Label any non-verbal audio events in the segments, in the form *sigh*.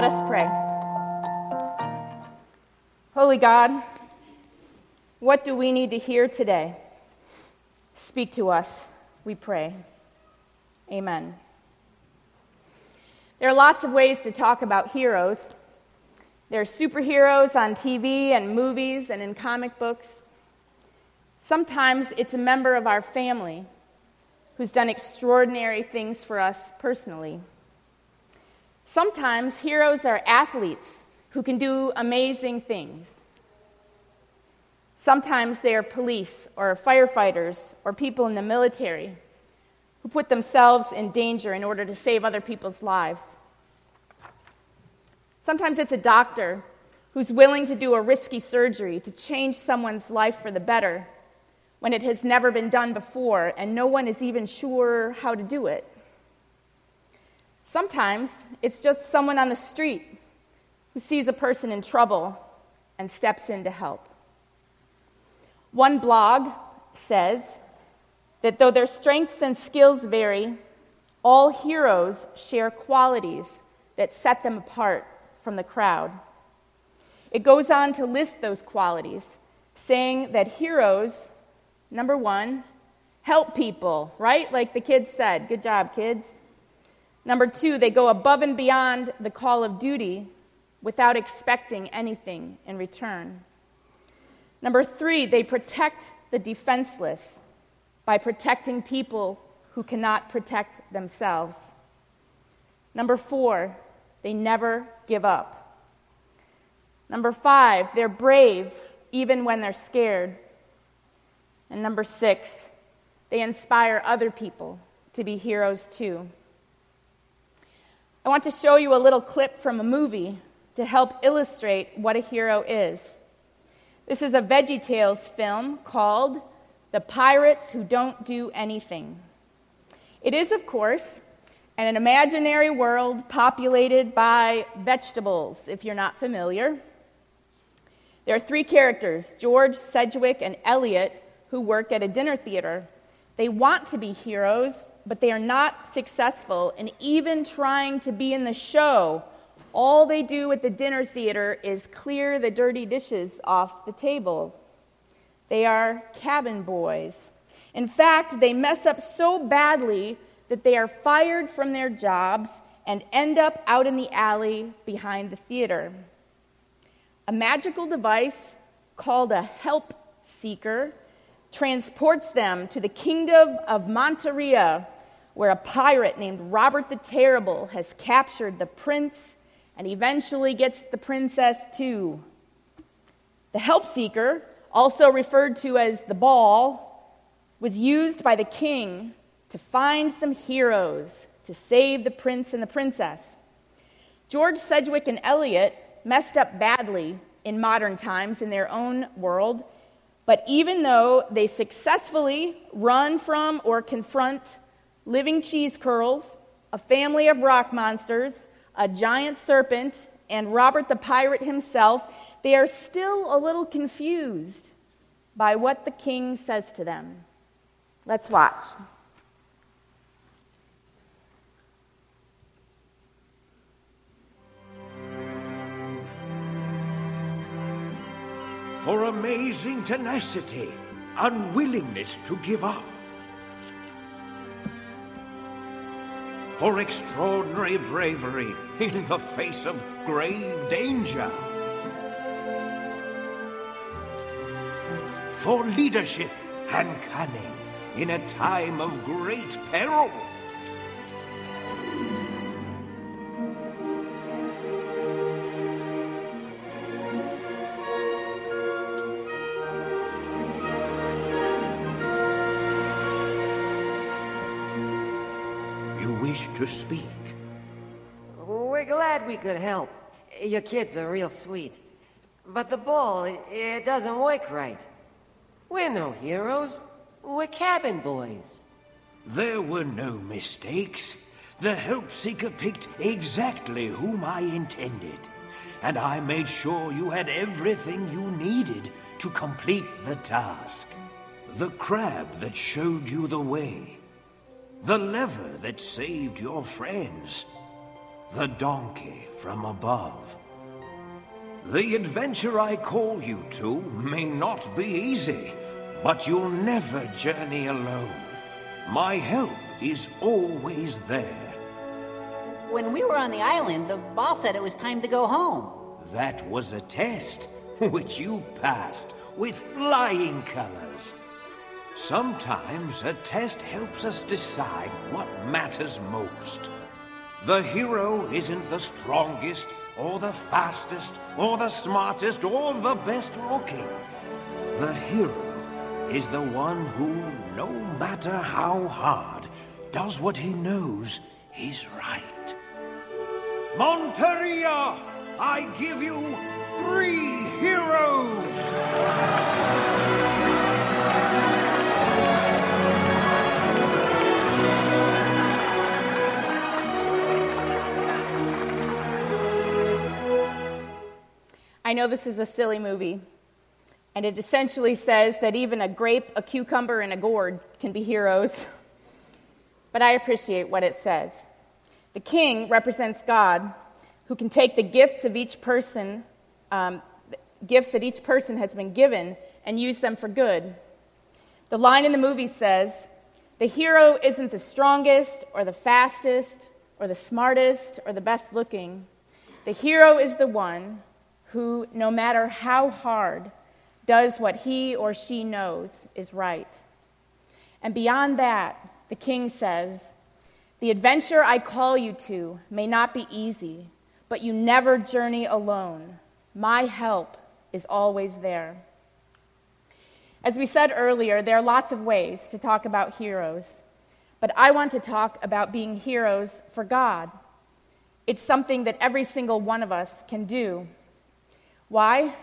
Let us pray. Holy God, what do we need to hear today? Speak to us, we pray. Amen. There are lots of ways to talk about heroes. There are superheroes on TV and movies and in comic books. Sometimes it's a member of our family who's done extraordinary things for us personally. Sometimes heroes are athletes who can do amazing things. Sometimes they are police or firefighters or people in the military who put themselves in danger in order to save other people's lives. Sometimes it's a doctor who's willing to do a risky surgery to change someone's life for the better when it has never been done before and no one is even sure how to do it. Sometimes it's just someone on the street who sees a person in trouble and steps in to help. One blog says that though their strengths and skills vary, all heroes share qualities that set them apart from the crowd. It goes on to list those qualities, saying that heroes, number one, help people, right? Like the kids said. Good job, kids. Number two, they go above and beyond the call of duty without expecting anything in return. Number three, they protect the defenseless by protecting people who cannot protect themselves. Number four, they never give up. Number five, they're brave even when they're scared. And number six, they inspire other people to be heroes too. I want to show you a little clip from a movie to help illustrate what a hero is. This is a Veggie Tales film called The Pirates Who Don't Do Anything. It is, of course, an imaginary world populated by vegetables, if you're not familiar. There are three characters George, Sedgewick, and Elliot who work at a dinner theater. They want to be heroes, but they are not successful in even trying to be in the show all they do at the dinner theater is clear the dirty dishes off the table. They are cabin boys. In fact, they mess up so badly that they are fired from their jobs and end up out in the alley behind the theater. A magical device called a help seeker transports them to the kingdom of Monterria, where a pirate named Robert the Terrible has captured the prince and eventually gets the princess too. The help seeker, also referred to as the ball, was used by the king to find some heroes to save the prince and the princess. George Sedgewick and Elliot messed up badly in modern times in their own world, but even though they successfully run from or confront living cheese curls, a family of rock monsters, a giant serpent, and Robert the pirate himself, they are still a little confused by what the king says to them. Let's watch. For amazing tenacity, unwillingness to give up for extraordinary bravery in the face of grave danger. For leadership and cunning in a time of great peril. To speak. We're glad we could help. Your kids are real sweet. But the ball, it, it doesn't work right. We're no heroes. We're cabin boys. There were no mistakes. The help seeker picked exactly whom I intended. And I made sure you had everything you needed to complete the task. The crab that showed you the way the lever that saved your friends, the donkey from above. The adventure I call you to may not be easy, but you'll never journey alone. My help is always there. When we were on the island, the boss said it was time to go home. That was a test, which you passed with flying colors. Sometimes a test helps us decide what matters most. The hero isn't the strongest, or the fastest, or the smartest, or the best looking. The hero is the one who, no matter how hard, does what he knows is right. Monterria, I give you three heroes! Know this is a silly movie, and it essentially says that even a grape, a cucumber, and a gourd can be heroes. But I appreciate what it says. The king represents God, who can take the gifts of each person, um, gifts that each person has been given, and use them for good. The line in the movie says, The hero isn't the strongest, or the fastest, or the smartest, or the best looking. The hero is the one who, no matter how hard, does what he or she knows is right. And beyond that, the king says, The adventure I call you to may not be easy, but you never journey alone. My help is always there. As we said earlier, there are lots of ways to talk about heroes, but I want to talk about being heroes for God. It's something that every single one of us can do. Why?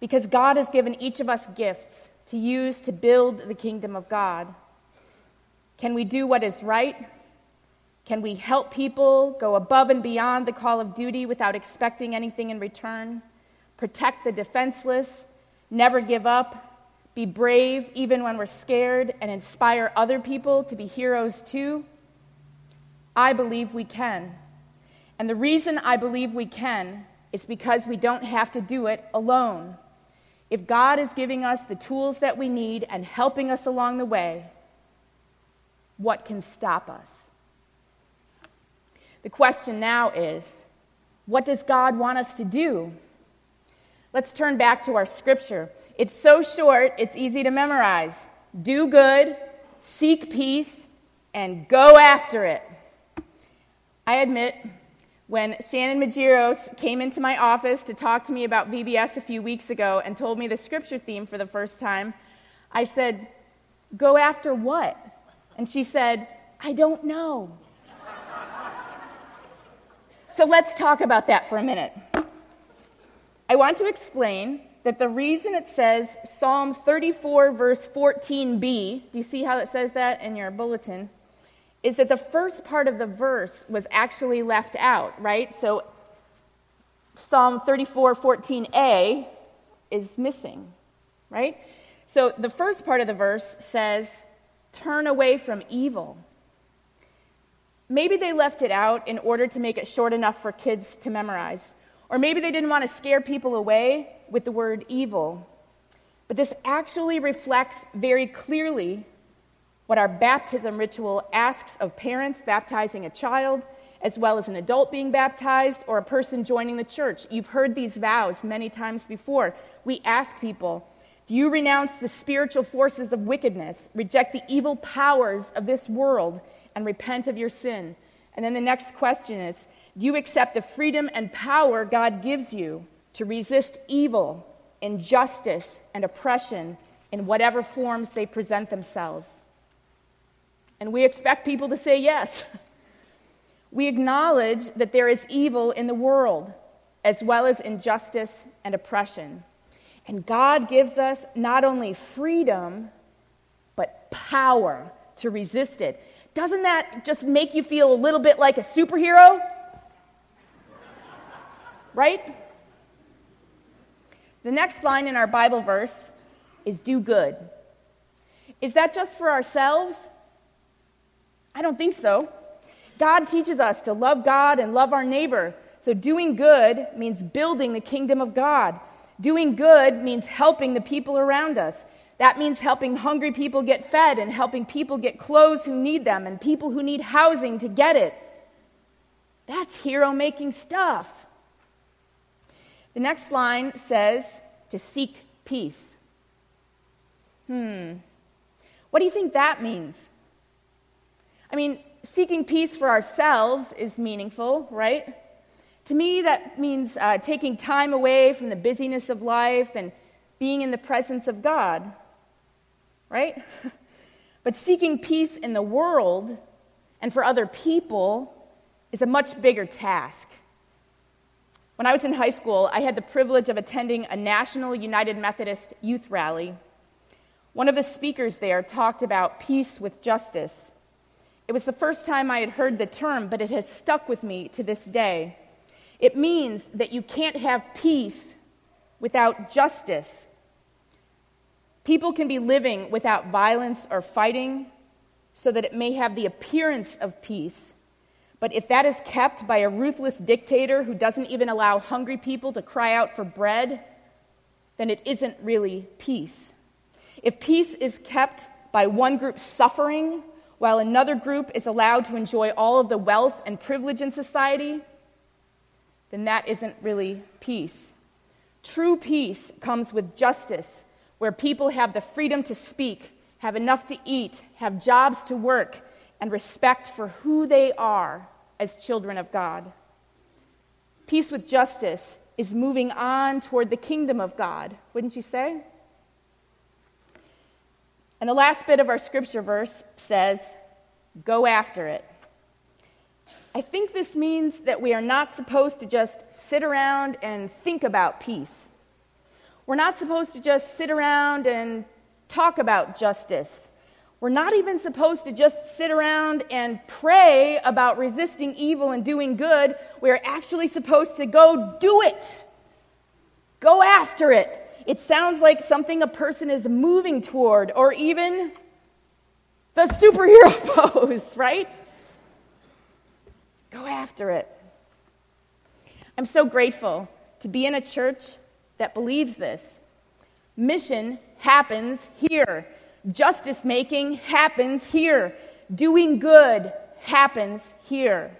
Because God has given each of us gifts to use to build the kingdom of God. Can we do what is right? Can we help people go above and beyond the call of duty without expecting anything in return? Protect the defenseless, never give up, be brave even when we're scared, and inspire other people to be heroes too? I believe we can. And the reason I believe we can it's because we don't have to do it alone. If God is giving us the tools that we need and helping us along the way, what can stop us? The question now is what does God want us to do? Let's turn back to our scripture. It's so short, it's easy to memorize. Do good, seek peace, and go after it. I admit when Shannon Majiros came into my office to talk to me about VBS a few weeks ago and told me the scripture theme for the first time, I said, Go after what? And she said, I don't know. so let's talk about that for a minute. I want to explain that the reason it says Psalm 34, verse 14b, do you see how it says that in your bulletin? Is that the first part of the verse was actually left out, right? So Psalm 34 14a is missing, right? So the first part of the verse says, Turn away from evil. Maybe they left it out in order to make it short enough for kids to memorize. Or maybe they didn't want to scare people away with the word evil. But this actually reflects very clearly what our baptism ritual asks of parents baptizing a child, as well as an adult being baptized or a person joining the church. You've heard these vows many times before. We ask people, do you renounce the spiritual forces of wickedness, reject the evil powers of this world, and repent of your sin? And then the next question is Do you accept the freedom and power God gives you to resist evil, injustice, and oppression in whatever forms they present themselves? And we expect people to say yes. *laughs* We acknowledge that there is evil in the world, as well as injustice and oppression. And God gives us not only freedom, but power to resist it. Doesn't that just make you feel a little bit like a superhero? *laughs* Right? The next line in our Bible verse is do good. Is that just for ourselves? I don't think so. God teaches us to love God and love our neighbor. So, doing good means building the kingdom of God. Doing good means helping the people around us. That means helping hungry people get fed and helping people get clothes who need them and people who need housing to get it. That's hero making stuff. The next line says to seek peace. Hmm. What do you think that means? I mean, seeking peace for ourselves is meaningful, right? To me, that means uh, taking time away from the busyness of life and being in the presence of God, right? *laughs* but seeking peace in the world and for other people is a much bigger task. When I was in high school, I had the privilege of attending a national United Methodist youth rally. One of the speakers there talked about peace with justice. It was the first time I had heard the term, but it has stuck with me to this day. It means that you can't have peace without justice. People can be living without violence or fighting so that it may have the appearance of peace. But if that is kept by a ruthless dictator who doesn't even allow hungry people to cry out for bread, then it isn't really peace. If peace is kept by one group suffering while another group is allowed to enjoy all of the wealth and privilege in society, then that isn't really peace. True peace comes with justice, where people have the freedom to speak, have enough to eat, have jobs to work, and respect for who they are as children of God. Peace with justice is moving on toward the kingdom of God, wouldn't you say? And the last bit of our scripture verse says, Go after it. I think this means that we are not supposed to just sit around and think about peace. We're not supposed to just sit around and talk about justice. We're not even supposed to just sit around and pray about resisting evil and doing good. We're actually supposed to go do it. Go after it. It sounds like something a person is moving toward, or even the superhero *laughs* pose, right? Go after it. I'm so grateful to be in a church that believes this. Mission happens here. Justice making happens here. Doing good happens here.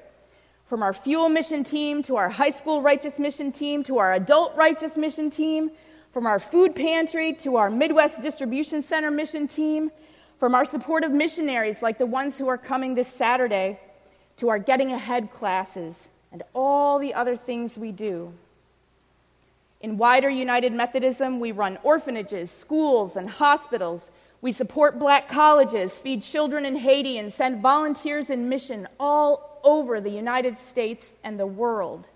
From our fuel mission team to our high school righteous mission team to our adult righteous mission team, from our food pantry to our Midwest Distribution Center mission team, from our supportive missionaries like the ones who are coming this Saturday to our getting ahead classes and all the other things we do. In wider United Methodism, we run orphanages, schools, and hospitals. We support black colleges, feed children in Haiti, and send volunteers in mission all over the United States and the world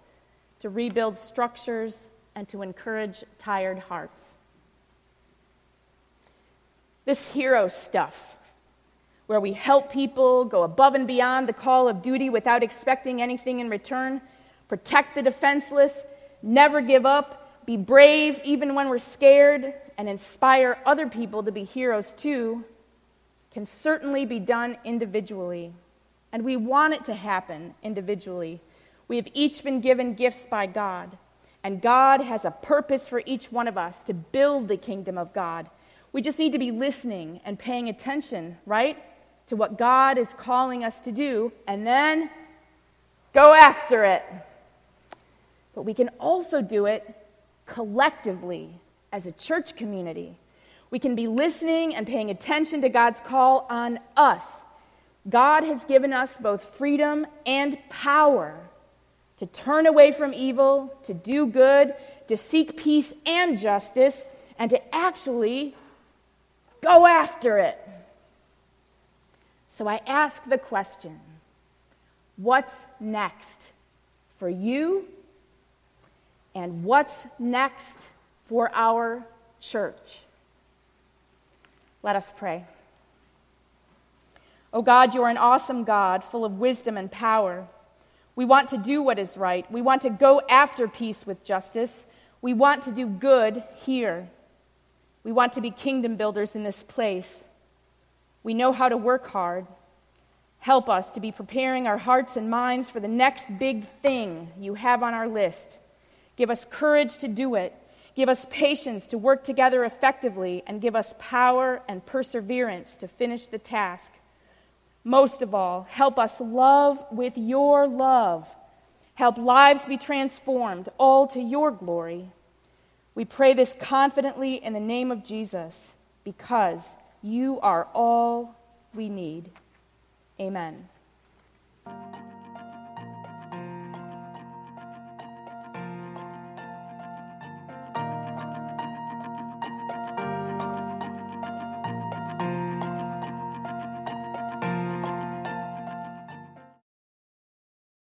to rebuild structures and to encourage tired hearts. This hero stuff, where we help people go above and beyond the call of duty without expecting anything in return, protect the defenseless, never give up, be brave even when we're scared, and inspire other people to be heroes too, can certainly be done individually. And we want it to happen individually. We have each been given gifts by God, and God has a purpose for each one of us to build the kingdom of God. We just need to be listening and paying attention, right, to what God is calling us to do, and then go after it. But we can also do it collectively as a church community. We can be listening and paying attention to God's call on us. God has given us both freedom and power to turn away from evil, to do good, to seek peace and justice, and to actually go after it. So I ask the question what's next for you and what's next for our church. Let us pray. Oh God, you are an awesome God, full of wisdom and power. We want to do what is right. We want to go after peace with justice. We want to do good here. We want to be kingdom builders in this place. We know how to work hard. Help us to be preparing our hearts and minds for the next big thing you have on our list. Give us courage to do it. Give us patience to work together effectively, and give us power and perseverance to finish the task. Most of all, help us love with your love. Help lives be transformed, all to your glory. We pray this confidently in the name of Jesus, because you are all we need. Amen.